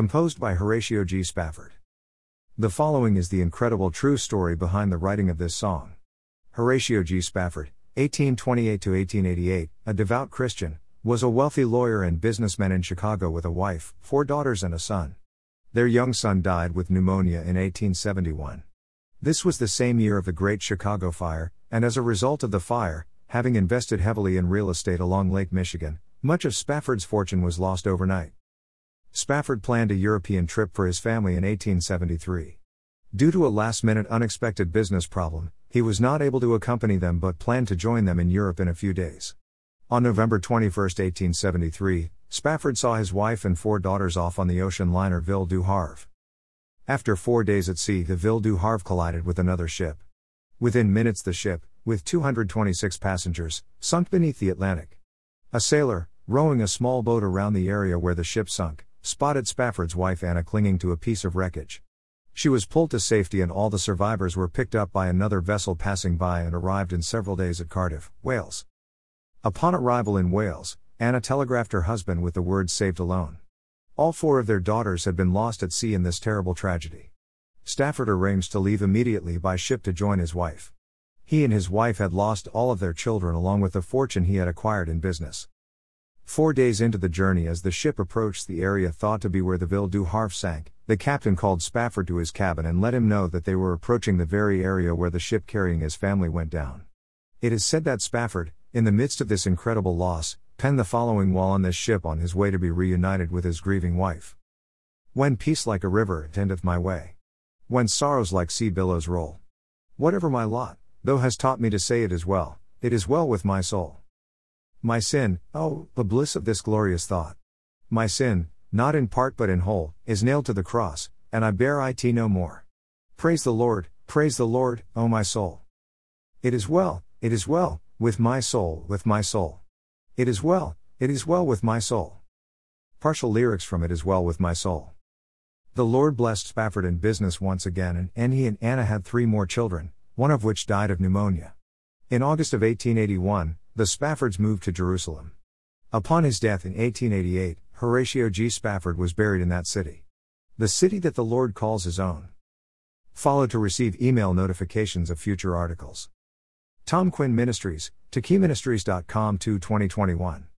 Composed by Horatio G. Spafford. The following is the incredible true story behind the writing of this song. Horatio G. Spafford, 1828 1888, a devout Christian, was a wealthy lawyer and businessman in Chicago with a wife, four daughters, and a son. Their young son died with pneumonia in 1871. This was the same year of the Great Chicago Fire, and as a result of the fire, having invested heavily in real estate along Lake Michigan, much of Spafford's fortune was lost overnight. Spafford planned a European trip for his family in 1873. Due to a last minute unexpected business problem, he was not able to accompany them but planned to join them in Europe in a few days. On November 21, 1873, Spafford saw his wife and four daughters off on the ocean liner Ville du Havre. After four days at sea, the Ville du Havre collided with another ship. Within minutes, the ship, with 226 passengers, sunk beneath the Atlantic. A sailor, rowing a small boat around the area where the ship sunk, spotted Spafford's wife Anna clinging to a piece of wreckage. She was pulled to safety and all the survivors were picked up by another vessel passing by and arrived in several days at Cardiff, Wales. Upon arrival in Wales, Anna telegraphed her husband with the words saved alone. All four of their daughters had been lost at sea in this terrible tragedy. Spafford arranged to leave immediately by ship to join his wife. He and his wife had lost all of their children along with the fortune he had acquired in business. Four days into the journey, as the ship approached the area thought to be where the Ville du Havre sank, the captain called Spafford to his cabin and let him know that they were approaching the very area where the ship carrying his family went down. It is said that Spafford, in the midst of this incredible loss, penned the following while on this ship on his way to be reunited with his grieving wife. When peace like a river tendeth my way. When sorrows like sea billows roll. Whatever my lot, though has taught me to say it is well, it is well with my soul. My sin, oh, the bliss of this glorious thought. My sin, not in part but in whole, is nailed to the cross, and I bear it no more. Praise the Lord, praise the Lord, O my soul. It is well, it is well, with my soul, with my soul. It is well, it is well with my soul. Partial lyrics from It Is Well with My Soul. The Lord blessed Spafford in business once again, and he and Anna had three more children, one of which died of pneumonia. In August of 1881, the Spaffords moved to Jerusalem. Upon his death in 1888, Horatio G. Spafford was buried in that city. The city that the Lord calls his own. Follow to receive email notifications of future articles. Tom Quinn Ministries, TakiMinistries.com to 2021.